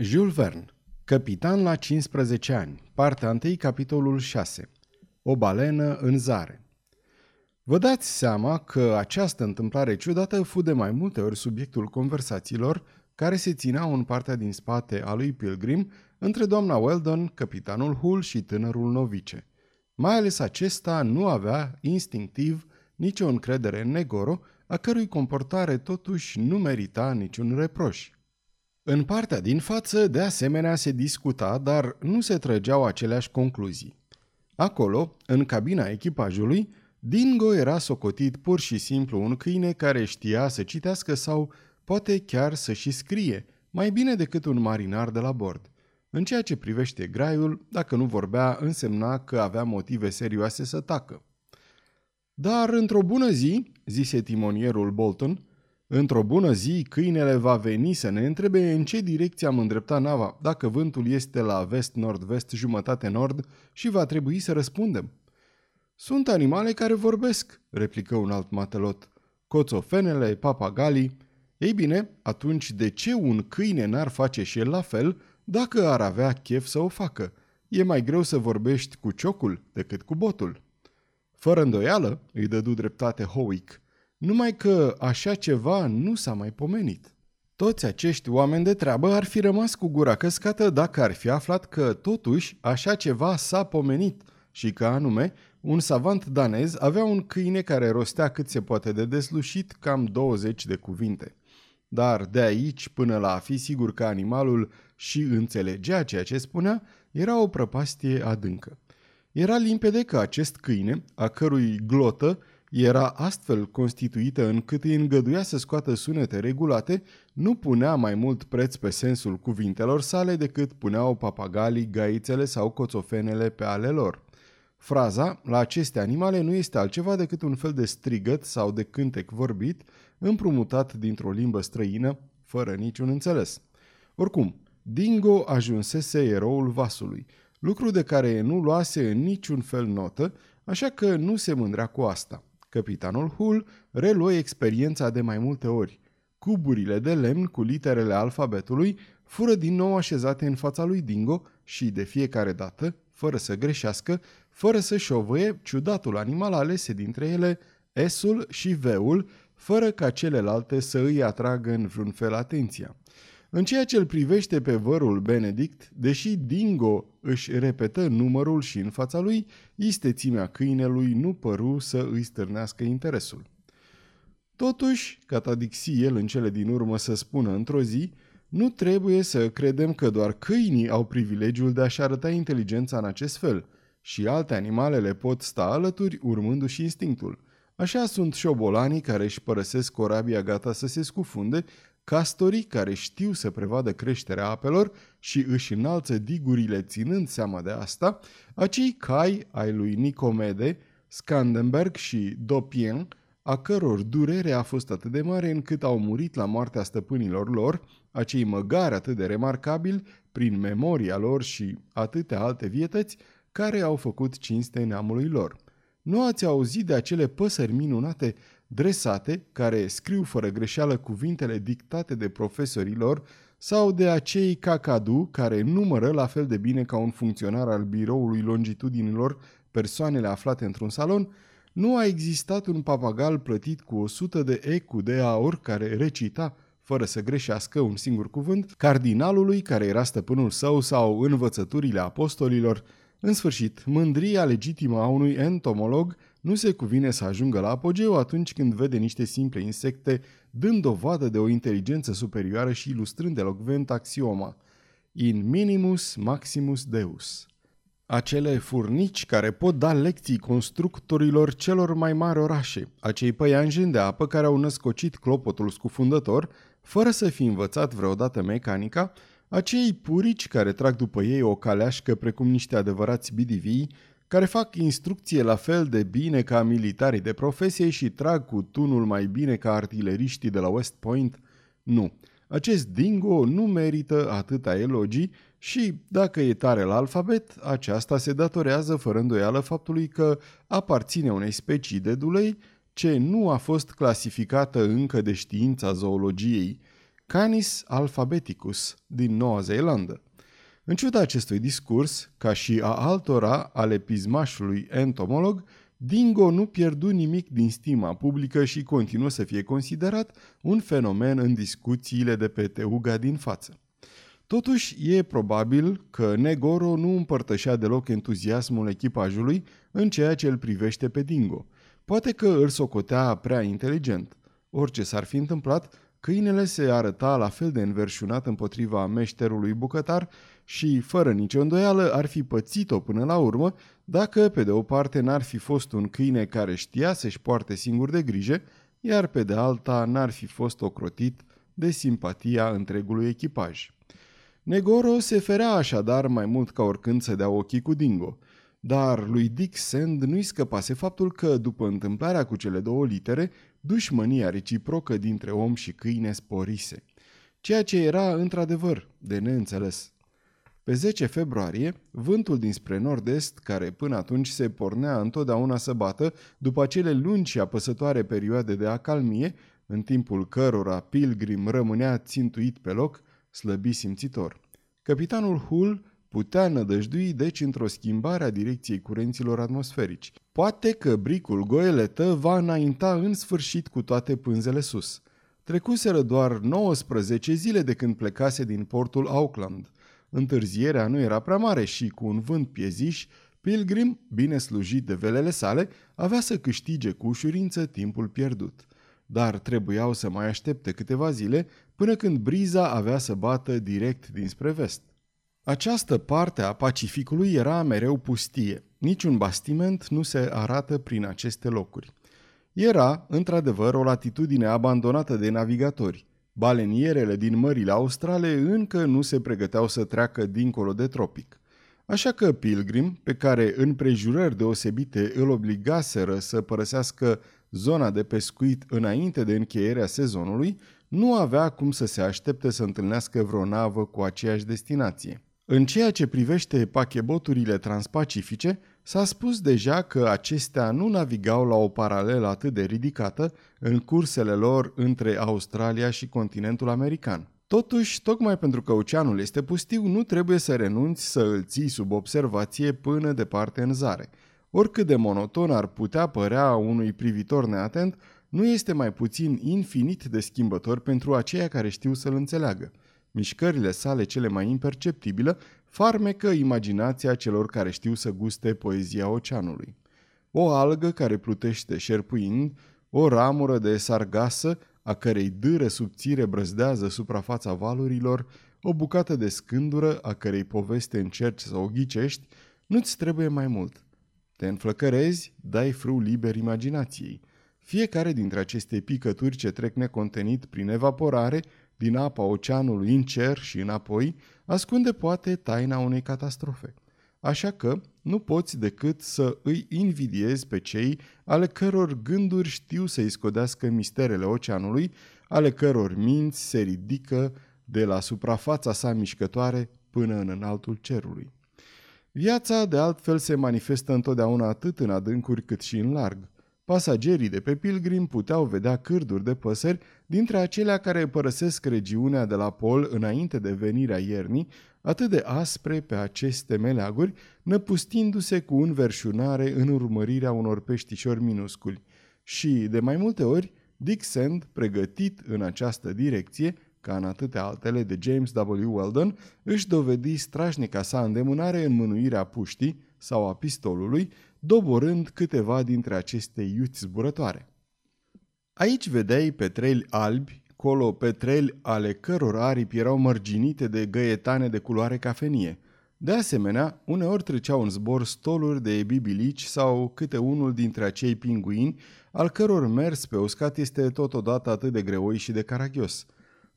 Jules Verne, Capitan la 15 ani, partea 1, capitolul 6 O balenă în zare Vă dați seama că această întâmplare ciudată fu de mai multe ori subiectul conversațiilor care se țineau în partea din spate a lui Pilgrim între doamna Weldon, capitanul Hull și tânărul novice. Mai ales acesta nu avea, instinctiv, nicio încredere în Negoro, a cărui comportare totuși nu merita niciun reproș. În partea din față, de asemenea, se discuta, dar nu se trăgeau aceleași concluzii. Acolo, în cabina echipajului, Dingo era socotit pur și simplu un câine care știa să citească sau poate chiar să și scrie, mai bine decât un marinar de la bord. În ceea ce privește graiul, dacă nu vorbea, însemna că avea motive serioase să tacă. Dar într-o bună zi, zise timonierul Bolton, Într-o bună zi, câinele va veni să ne întrebe în ce direcție am îndreptat nava, dacă vântul este la vest-nord-vest, jumătate nord, și va trebui să răspundem. Sunt animale care vorbesc, replică un alt matelot. Coțofenele, papagalii. Ei bine, atunci de ce un câine n-ar face și el la fel dacă ar avea chef să o facă? E mai greu să vorbești cu ciocul decât cu botul. Fără îndoială, îi dădu dreptate Howick, numai că așa ceva nu s-a mai pomenit. Toți acești oameni de treabă ar fi rămas cu gura căscată dacă ar fi aflat că, totuși, așa ceva s-a pomenit și că, anume, un savant danez avea un câine care rostea cât se poate de deslușit cam 20 de cuvinte. Dar de aici până la a fi sigur că animalul și înțelegea ceea ce spunea, era o prăpastie adâncă. Era limpede că acest câine, a cărui glotă era astfel constituită încât îi îngăduia să scoată sunete regulate, nu punea mai mult preț pe sensul cuvintelor sale decât puneau papagalii, gaițele sau coțofenele pe ale lor. Fraza, la aceste animale, nu este altceva decât un fel de strigăt sau de cântec vorbit, împrumutat dintr-o limbă străină, fără niciun înțeles. Oricum, Dingo ajunsese eroul vasului, lucru de care nu luase în niciun fel notă, așa că nu se mândrea cu asta. Capitanul Hull reluă experiența de mai multe ori. Cuburile de lemn cu literele alfabetului fură din nou așezate în fața lui Dingo și, de fiecare dată, fără să greșească, fără să șovăie, ciudatul animal alese dintre ele S-ul și V-ul, fără ca celelalte să îi atragă în vreun fel atenția. În ceea ce îl privește pe vărul Benedict, deși Dingo își repetă numărul și în fața lui, istețimea câinelui nu păru să îi stârnească interesul. Totuși, catadixi el în cele din urmă să spună într-o zi, nu trebuie să credem că doar câinii au privilegiul de a-și arăta inteligența în acest fel și alte animale le pot sta alături urmându-și instinctul. Așa sunt șobolanii care își părăsesc corabia gata să se scufunde castorii care știu să prevadă creșterea apelor și își înalță digurile ținând seama de asta, acei cai ai lui Nicomede, Scandenberg și Dopien, a căror durere a fost atât de mare încât au murit la moartea stăpânilor lor, acei măgari atât de remarcabili prin memoria lor și atâtea alte vietăți care au făcut cinste neamului lor. Nu ați auzit de acele păsări minunate dresate, care scriu fără greșeală cuvintele dictate de profesorii lor, sau de acei cacadu care numără la fel de bine ca un funcționar al biroului longitudinilor persoanele aflate într-un salon, nu a existat un papagal plătit cu o sută de ecu de aur care recita, fără să greșească un singur cuvânt, cardinalului care era stăpânul său sau învățăturile apostolilor, în sfârșit, mândria legitimă a unui entomolog nu se cuvine să ajungă la apogeu atunci când vede niște simple insecte dând dovadă de o inteligență superioară și ilustrând elocvent axioma In minimus maximus deus. Acele furnici care pot da lecții constructorilor celor mai mari orașe, acei păianjeni de apă care au născocit clopotul scufundător, fără să fi învățat vreodată mecanica, acei purici care trag după ei o caleașcă precum niște adevărați bidivii, care fac instrucție la fel de bine ca militarii de profesie și trag cu tunul mai bine ca artileriștii de la West Point? Nu. Acest dingo nu merită atâta elogii și, dacă e tare la alfabet, aceasta se datorează fără îndoială faptului că aparține unei specii de dulei ce nu a fost clasificată încă de știința zoologiei – Canis alphabeticus din Noua Zeelandă. În ciuda acestui discurs, ca și a altora ale pismașului entomolog, Dingo nu pierdu nimic din stima publică și continuă să fie considerat un fenomen în discuțiile de pe teuga din față. Totuși, e probabil că Negoro nu împărtășea deloc entuziasmul echipajului în ceea ce îl privește pe Dingo. Poate că îl socotea prea inteligent. Orice s-ar fi întâmplat, câinele se arăta la fel de înverșunat împotriva meșterului bucătar și, fără nicio îndoială, ar fi pățit-o până la urmă dacă, pe de o parte, n-ar fi fost un câine care știa să-și poarte singur de grijă, iar pe de alta n-ar fi fost ocrotit de simpatia întregului echipaj. Negoro se ferea așadar mai mult ca oricând să dea ochii cu Dingo, dar lui Dick Sand nu-i scăpase faptul că, după întâmplarea cu cele două litere, dușmănia reciprocă dintre om și câine sporise, ceea ce era într-adevăr de neînțeles. Pe 10 februarie, vântul dinspre nord-est, care până atunci se pornea întotdeauna să bată, după acele lungi și apăsătoare perioade de acalmie, în timpul cărora Pilgrim rămânea țintuit pe loc, slăbi simțitor. Capitanul Hull putea nădăjdui deci într-o schimbare a direcției curenților atmosferici. Poate că bricul goeletă va înainta în sfârșit cu toate pânzele sus. Trecuseră doar 19 zile de când plecase din portul Auckland. Întârzierea nu era prea mare și, cu un vânt pieziș, Pilgrim, bine slujit de velele sale, avea să câștige cu ușurință timpul pierdut. Dar trebuiau să mai aștepte câteva zile până când briza avea să bată direct dinspre vest. Această parte a Pacificului era mereu pustie. Niciun bastiment nu se arată prin aceste locuri. Era, într-adevăr, o latitudine abandonată de navigatori. Balenierele din mările australe încă nu se pregăteau să treacă dincolo de tropic. Așa că Pilgrim, pe care în prejurări deosebite îl obligaseră să părăsească zona de pescuit înainte de încheierea sezonului, nu avea cum să se aștepte să întâlnească vreo navă cu aceeași destinație. În ceea ce privește pacheboturile transpacifice, s-a spus deja că acestea nu navigau la o paralelă atât de ridicată în cursele lor între Australia și continentul american. Totuși, tocmai pentru că oceanul este pustiu, nu trebuie să renunți să îl ții sub observație până departe în zare. Oricât de monoton ar putea părea unui privitor neatent, nu este mai puțin infinit de schimbător pentru aceia care știu să-l înțeleagă. Mișcările sale cele mai imperceptibile farmecă imaginația celor care știu să guste poezia oceanului. O algă care plutește șerpuind, o ramură de sargasă, a cărei dâră subțire brăzdează suprafața valurilor, o bucată de scândură, a cărei poveste încerci să o ghicești, nu-ți trebuie mai mult. Te înflăcărezi, dai frâu liber imaginației. Fiecare dintre aceste picături ce trec necontenit prin evaporare din apa oceanului în cer și înapoi, ascunde poate taina unei catastrofe. Așa că nu poți decât să îi invidiezi pe cei ale căror gânduri știu să-i scodească misterele oceanului, ale căror minți se ridică de la suprafața sa mișcătoare până în înaltul cerului. Viața, de altfel, se manifestă întotdeauna atât în adâncuri cât și în larg. Pasagerii de pe Pilgrim puteau vedea cârduri de păsări dintre acelea care părăsesc regiunea de la pol înainte de venirea iernii, atât de aspre pe aceste meleaguri, năpustindu-se cu înverșunare în urmărirea unor peștișori minusculi. Și, de mai multe ori, Dick Sand, pregătit în această direcție, ca în atâtea altele de James W. Weldon, își dovedi strașnica sa îndemânare în mânuirea puștii sau a pistolului, doborând câteva dintre aceste iuți zburătoare. Aici vedeai petreli albi, colo petreli ale căror aripi erau mărginite de găietane de culoare cafenie. De asemenea, uneori treceau în zbor stoluri de bibilici sau câte unul dintre acei pinguini, al căror mers pe uscat este totodată atât de greoi și de caragios –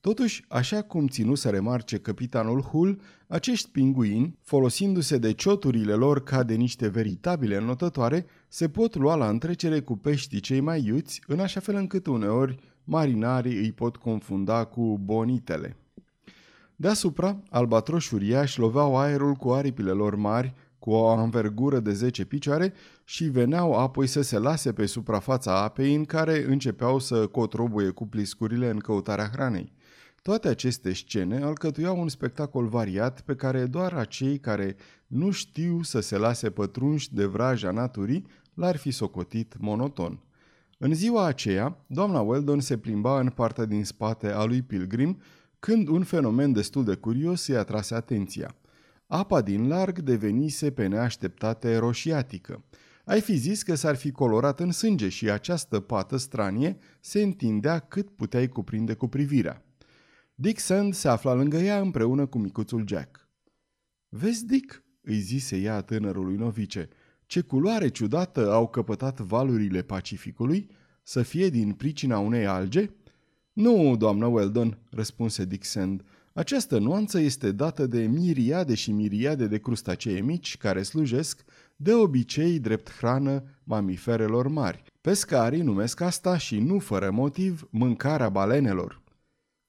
Totuși, așa cum ținu să remarce capitanul Hull, acești pinguini, folosindu-se de cioturile lor ca de niște veritabile notătoare, se pot lua la întrecere cu peștii cei mai iuți, în așa fel încât uneori marinarii îi pot confunda cu bonitele. Deasupra, albatroși uriași loveau aerul cu aripile lor mari, cu o anvergură de 10 picioare și veneau apoi să se lase pe suprafața apei în care începeau să cotrobuie cu pliscurile în căutarea hranei. Toate aceste scene alcătuiau un spectacol variat pe care doar acei care nu știu să se lase pătrunși de vraja naturii l-ar fi socotit monoton. În ziua aceea, doamna Weldon se plimba în partea din spate a lui Pilgrim, când un fenomen destul de curios îi atrase atenția. Apa din larg devenise pe neașteptate roșiatică. Ai fi zis că s-ar fi colorat în sânge și această pată stranie se întindea cât puteai cuprinde cu privirea. Dick Sand se afla lângă ea împreună cu micuțul Jack. Vezi, Dick, îi zise ea tânărului novice, ce culoare ciudată au căpătat valurile Pacificului, să fie din pricina unei alge? Nu, doamnă Weldon, răspunse Dick Sand. Această nuanță este dată de miriade și miriade de crustacee mici care slujesc de obicei drept hrană mamiferelor mari. Pescarii numesc asta și nu fără motiv mâncarea balenelor.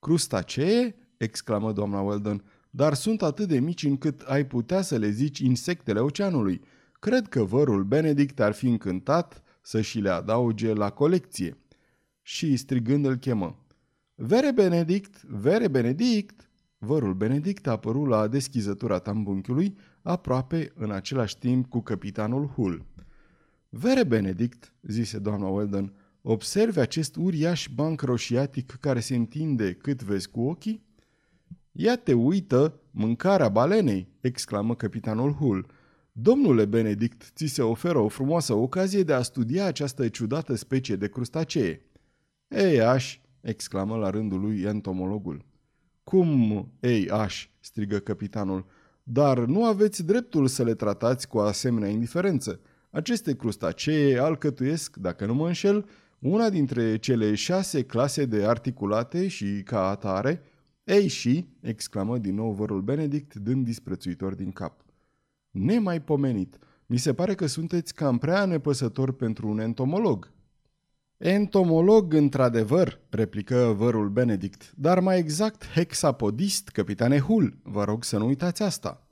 Crustacee? exclamă doamna Weldon, dar sunt atât de mici încât ai putea să le zici insectele oceanului. Cred că vărul Benedict ar fi încântat să și le adauge la colecție. Și strigând îl chemă. Vere Benedict, Vere Benedict! Vărul Benedict a apărut la deschizătura tambunchiului, aproape în același timp cu capitanul Hull. Vere Benedict, zise doamna Weldon, observi acest uriaș banc roșiatic care se întinde cât vezi cu ochii? Ia te uită, mâncarea balenei, exclamă capitanul Hull. Domnule Benedict, ți se oferă o frumoasă ocazie de a studia această ciudată specie de crustacee. Ei, aș, exclamă la rândul lui entomologul. Cum, ei, aș, strigă capitanul, dar nu aveți dreptul să le tratați cu asemenea indiferență. Aceste crustacee alcătuiesc, dacă nu mă înșel, una dintre cele șase clase de articulate și, ca atare, ei și, exclamă din nou vărul Benedict, dând disprețuitor din cap. Nemaipomenit! Mi se pare că sunteți cam prea nepăsător pentru un entomolog. Entomolog, într-adevăr, replică vărul Benedict, dar mai exact hexapodist, capitane Hull. Vă rog să nu uitați asta.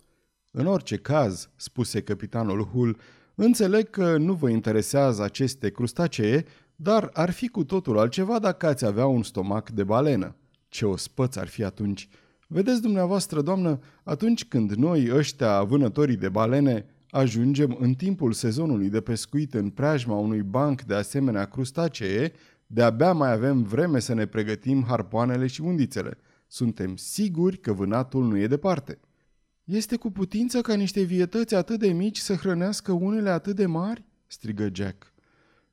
În orice caz, spuse capitanul Hull, înțeleg că nu vă interesează aceste crustacee, dar ar fi cu totul altceva dacă ați avea un stomac de balenă. Ce o spăț ar fi atunci! Vedeți dumneavoastră, doamnă, atunci când noi, ăștia vânătorii de balene, ajungem în timpul sezonului de pescuit în preajma unui banc de asemenea crustacee, de-abia mai avem vreme să ne pregătim harpoanele și undițele. Suntem siguri că vânatul nu e departe. Este cu putință ca niște vietăți atât de mici să hrănească unele atât de mari? strigă Jack.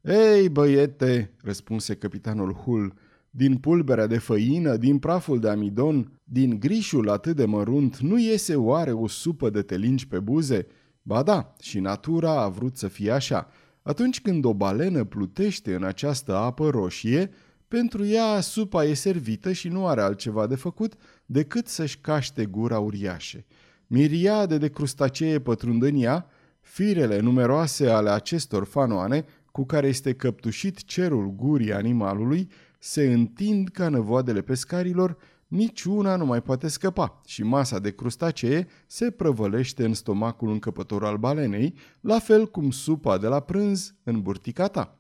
Ei, băiete, răspunse capitanul Hull, din pulberea de făină, din praful de amidon, din grișul atât de mărunt, nu iese oare o supă de telinci pe buze? Ba da, și natura a vrut să fie așa. Atunci când o balenă plutește în această apă roșie, pentru ea supa e servită și nu are altceva de făcut decât să-și caște gura uriașe. Miriade de crustacee pătrund în ea, firele numeroase ale acestor fanoane, cu care este căptușit cerul gurii animalului, se întind ca năvoadele pescarilor niciuna nu mai poate scăpa și masa de crustacee se prăvălește în stomacul încăpător al balenei, la fel cum supa de la prânz în burtica ta.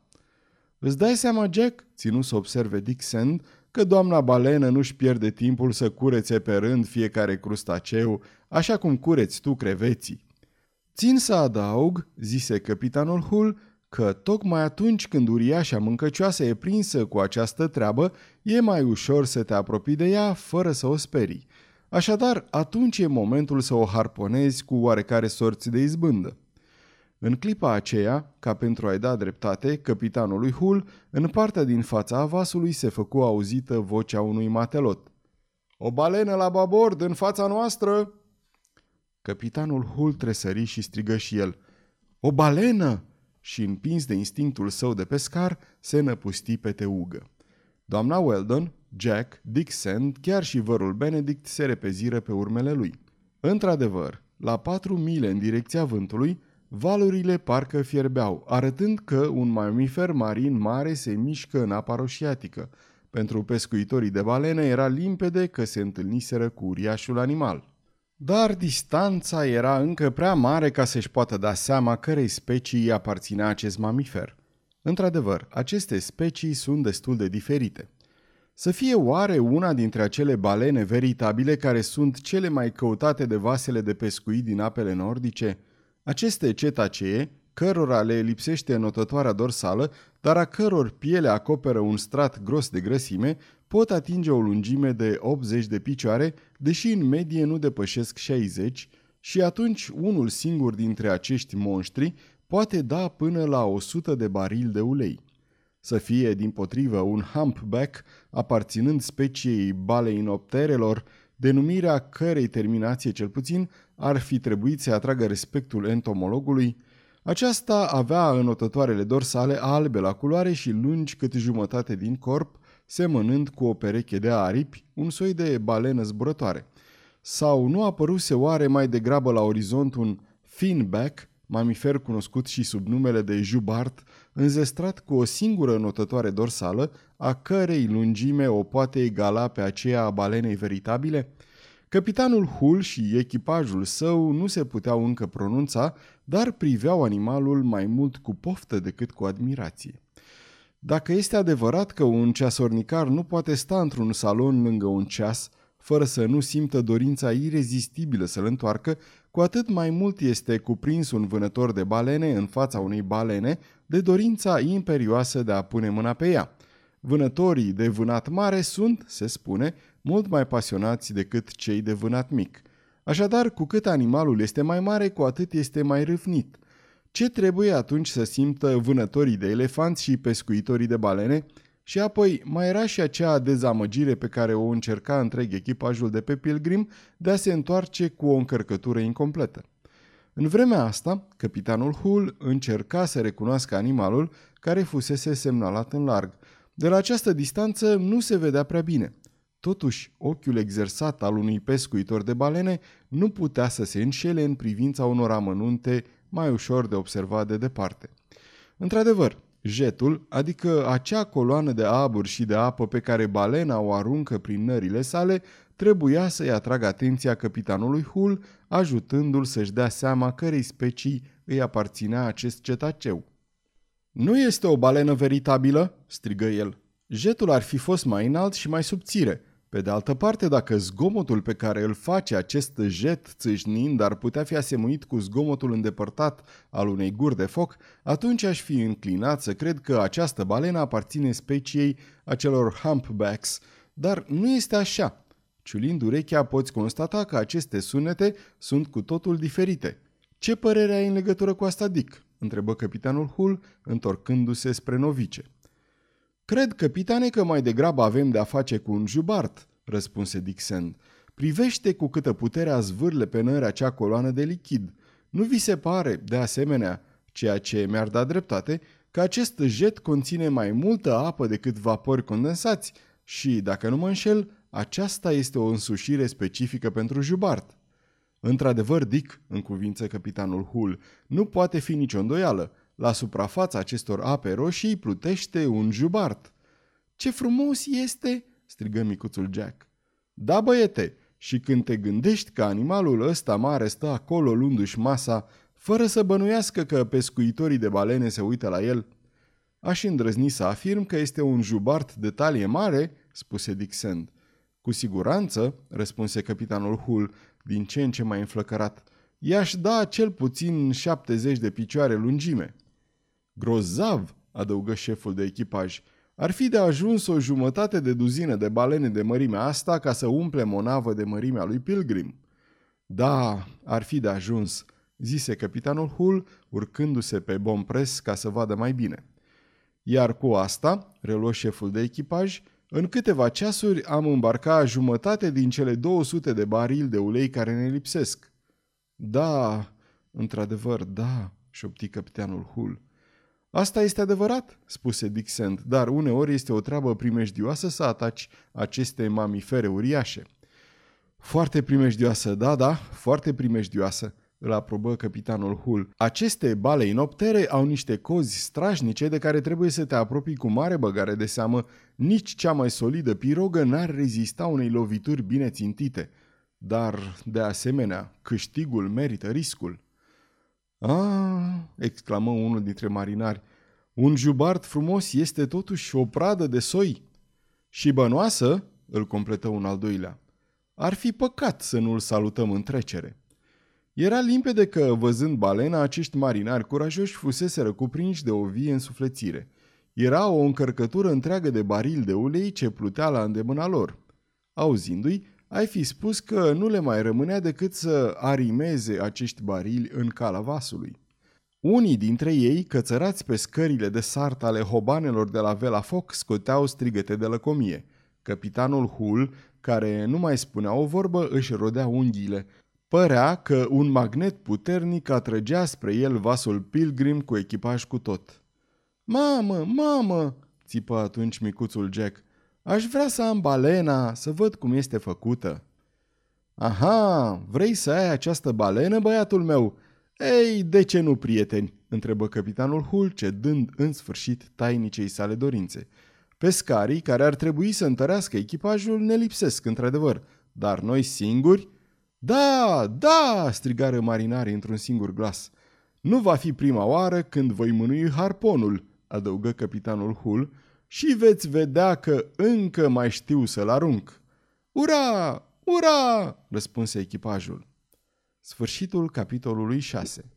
Îți dai seama, Jack, ținu să observe Dick Sand, că doamna balenă nu-și pierde timpul să curețe pe rând fiecare crustaceu, așa cum cureți tu creveții. Țin să adaug, zise capitanul Hull, că tocmai atunci când uriașa mâncăcioasă e prinsă cu această treabă, e mai ușor să te apropii de ea fără să o sperii. Așadar, atunci e momentul să o harponezi cu oarecare sorți de izbândă. În clipa aceea, ca pentru a-i da dreptate, capitanului Hull, în partea din fața avasului se făcu auzită vocea unui matelot. O balenă la babord, în fața noastră!" Capitanul Hull tresări și strigă și el. O balenă!" Și, împins de instinctul său de pescar, se năpusti pe teugă. Doamna Weldon, Jack, Dick Sand, chiar și vărul Benedict se repeziră pe urmele lui. Într-adevăr, la patru mile în direcția vântului, valurile parcă fierbeau, arătând că un mamifer marin mare se mișcă în apa roșiatică. Pentru pescuitorii de balene era limpede că se întâlniseră cu uriașul animal. Dar distanța era încă prea mare ca să-și poată da seama cărei specii aparținea acest mamifer. Într-adevăr, aceste specii sunt destul de diferite. Să fie oare una dintre acele balene veritabile care sunt cele mai căutate de vasele de pescuit din apele nordice? Aceste cetacee, cărora le lipsește notătoarea dorsală, dar a căror piele acoperă un strat gros de grăsime, pot atinge o lungime de 80 de picioare, deși în medie nu depășesc 60, și atunci unul singur dintre acești monștri poate da până la 100 de barili de ulei. Să fie, din potrivă, un humpback aparținând speciei baleinopterelor, denumirea cărei terminație cel puțin ar fi trebuit să atragă respectul entomologului, aceasta avea înotătoarele dorsale albe la culoare și lungi cât jumătate din corp, semănând cu o pereche de aripi, un soi de balenă zburătoare. Sau nu apăruse oare mai degrabă la orizont un finback, mamifer cunoscut și sub numele de jubart, înzestrat cu o singură notătoare dorsală, a cărei lungime o poate egala pe aceea a balenei veritabile? Capitanul Hull și echipajul său nu se puteau încă pronunța, dar priveau animalul mai mult cu poftă decât cu admirație. Dacă este adevărat că un ceasornicar nu poate sta într-un salon lângă un ceas, fără să nu simtă dorința irezistibilă să-l întoarcă, cu atât mai mult este cuprins un vânător de balene în fața unei balene de dorința imperioasă de a pune mâna pe ea. Vânătorii de vânat mare sunt, se spune, mult mai pasionați decât cei de vânat mic. Așadar, cu cât animalul este mai mare, cu atât este mai râvnit. Ce trebuie atunci să simtă vânătorii de elefanți și pescuitorii de balene? Și apoi mai era și acea dezamăgire pe care o încerca întreg echipajul de pe Pilgrim de a se întoarce cu o încărcătură incompletă. În vremea asta, capitanul Hull încerca să recunoască animalul care fusese semnalat în larg. De la această distanță nu se vedea prea bine. Totuși, ochiul exersat al unui pescuitor de balene nu putea să se înșele în privința unor amănunte mai ușor de observat de departe. Într-adevăr, jetul, adică acea coloană de abur și de apă pe care balena o aruncă prin nările sale, trebuia să-i atragă atenția capitanului Hull, ajutându-l să-și dea seama cărei specii îi aparținea acest cetaceu. Nu este o balenă veritabilă?" strigă el. Jetul ar fi fost mai înalt și mai subțire. Pe de altă parte, dacă zgomotul pe care îl face acest jet țâșnind ar putea fi asemuit cu zgomotul îndepărtat al unei guri de foc, atunci aș fi înclinat să cred că această balenă aparține speciei acelor humpbacks, dar nu este așa. Ciulind urechea, poți constata că aceste sunete sunt cu totul diferite. Ce părere ai în legătură cu asta, Dick?" întrebă capitanul Hull, întorcându-se spre novice. Cred, capitane, că mai degrabă avem de-a face cu un jubart, răspunse Dixon. Privește cu câtă putere a zvârle pe nări acea coloană de lichid. Nu vi se pare, de asemenea, ceea ce mi-ar da dreptate, că acest jet conține mai multă apă decât vapori condensați și, dacă nu mă înșel, aceasta este o însușire specifică pentru jubart. Într-adevăr, Dick, în cuvință capitanul Hull, nu poate fi nicio îndoială. La suprafața acestor ape roșii plutește un jubart. Ce frumos este!" strigă micuțul Jack. Da, băiete, și când te gândești că animalul ăsta mare stă acolo luându-și masa, fără să bănuiască că pescuitorii de balene se uită la el, aș îndrăzni să afirm că este un jubart de talie mare, spuse Dixon. Cu siguranță, răspunse capitanul Hull, din ce în ce mai înflăcărat, i-aș da cel puțin 70 de picioare lungime. Grozav, adăugă șeful de echipaj. Ar fi de ajuns o jumătate de duzină de balene de mărimea asta ca să umple o navă de mărimea lui Pilgrim. Da, ar fi de ajuns, zise capitanul Hull, urcându-se pe bompres ca să vadă mai bine. Iar cu asta, reluă șeful de echipaj, în câteva ceasuri am îmbarcat jumătate din cele 200 de barili de ulei care ne lipsesc. Da, într-adevăr, da, șopti capitanul Hull. Asta este adevărat, spuse Dixent, dar uneori este o treabă primejdioasă să ataci aceste mamifere uriașe. Foarte primejdioasă, da, da, foarte primejdioasă, îl aprobă capitanul Hull. Aceste bale inoptere au niște cozi strașnice de care trebuie să te apropii cu mare băgare de seamă. Nici cea mai solidă pirogă n-ar rezista unei lovituri bine țintite. Dar, de asemenea, câștigul merită riscul. Ah, exclamă unul dintre marinari, un jubart frumos este totuși o pradă de soi. Și bănoasă, îl completă un al doilea. Ar fi păcat să nu-l salutăm în trecere. Era limpede că, văzând balena, acești marinari curajoși fuseseră cuprinși de o vie însuflețire. Era o încărcătură întreagă de baril de ulei ce plutea la îndemâna lor. Auzindu-i, ai fi spus că nu le mai rămânea decât să arimeze acești barili în cala vasului. Unii dintre ei, cățărați pe scările de sart ale hobanelor de la Vela Foc, scoteau strigăte de lăcomie. Capitanul Hull, care nu mai spunea o vorbă, își rodea unghiile. Părea că un magnet puternic atrăgea spre el vasul Pilgrim cu echipaj cu tot. Mamă, mamă!" țipă atunci micuțul Jack. Aș vrea să am balena, să văd cum este făcută." Aha, vrei să ai această balenă, băiatul meu?" Ei, de ce nu, prieteni?" întrebă capitanul Hulce, dând în sfârșit tainicei sale dorințe. Pescarii care ar trebui să întărească echipajul ne lipsesc, într-adevăr, dar noi singuri? Da, da, strigară marinarii într-un singur glas. Nu va fi prima oară când voi mânui harponul, adăugă capitanul Hull, și veți vedea că încă mai știu să-l arunc. Ura! Ura! răspunse echipajul. Sfârșitul capitolului 6